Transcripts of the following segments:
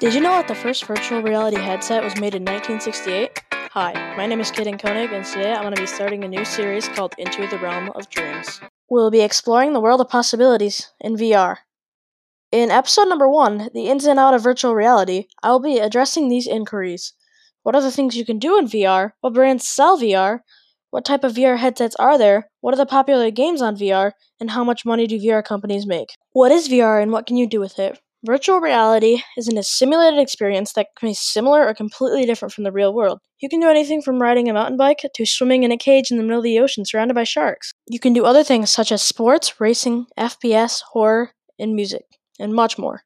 Did you know that the first virtual reality headset was made in 1968? Hi, my name is Kaden Koenig, and today I'm going to be starting a new series called Into the Realm of Dreams. We'll be exploring the world of possibilities in VR. In episode number one, The Ins and Out of Virtual Reality, I will be addressing these inquiries. What are the things you can do in VR? What brands sell VR? What type of VR headsets are there? What are the popular games on VR? And how much money do VR companies make? What is VR and what can you do with it? Virtual reality is a simulated experience that can be similar or completely different from the real world. You can do anything from riding a mountain bike to swimming in a cage in the middle of the ocean surrounded by sharks. You can do other things such as sports, racing, FPS, horror, and music, and much more.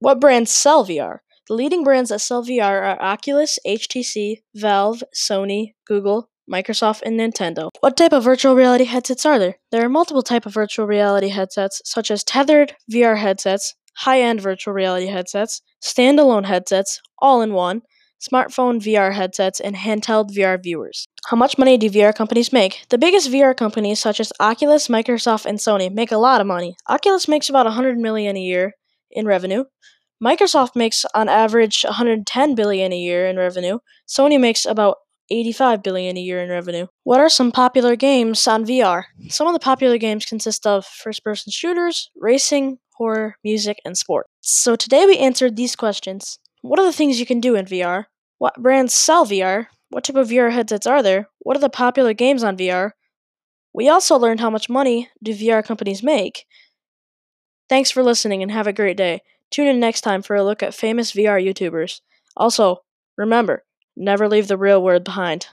What brands sell VR? The leading brands that sell VR are Oculus, HTC, Valve, Sony, Google, Microsoft, and Nintendo. What type of virtual reality headsets are there? There are multiple type of virtual reality headsets, such as tethered VR headsets, high-end virtual reality headsets, standalone headsets, all-in-one, smartphone VR headsets, and handheld VR viewers. How much money do VR companies make? The biggest VR companies such as Oculus, Microsoft, and Sony make a lot of money. Oculus makes about 100 million a year in revenue. Microsoft makes on average 110 billion a year in revenue. Sony makes about 85 billion a year in revenue. What are some popular games on VR? Some of the popular games consist of first-person shooters, racing, horror, music, and sport. So today we answered these questions. What are the things you can do in VR? What brands sell VR? What type of VR headsets are there? What are the popular games on VR? We also learned how much money do VR companies make. Thanks for listening and have a great day. Tune in next time for a look at famous VR YouTubers. Also, remember, never leave the real world behind.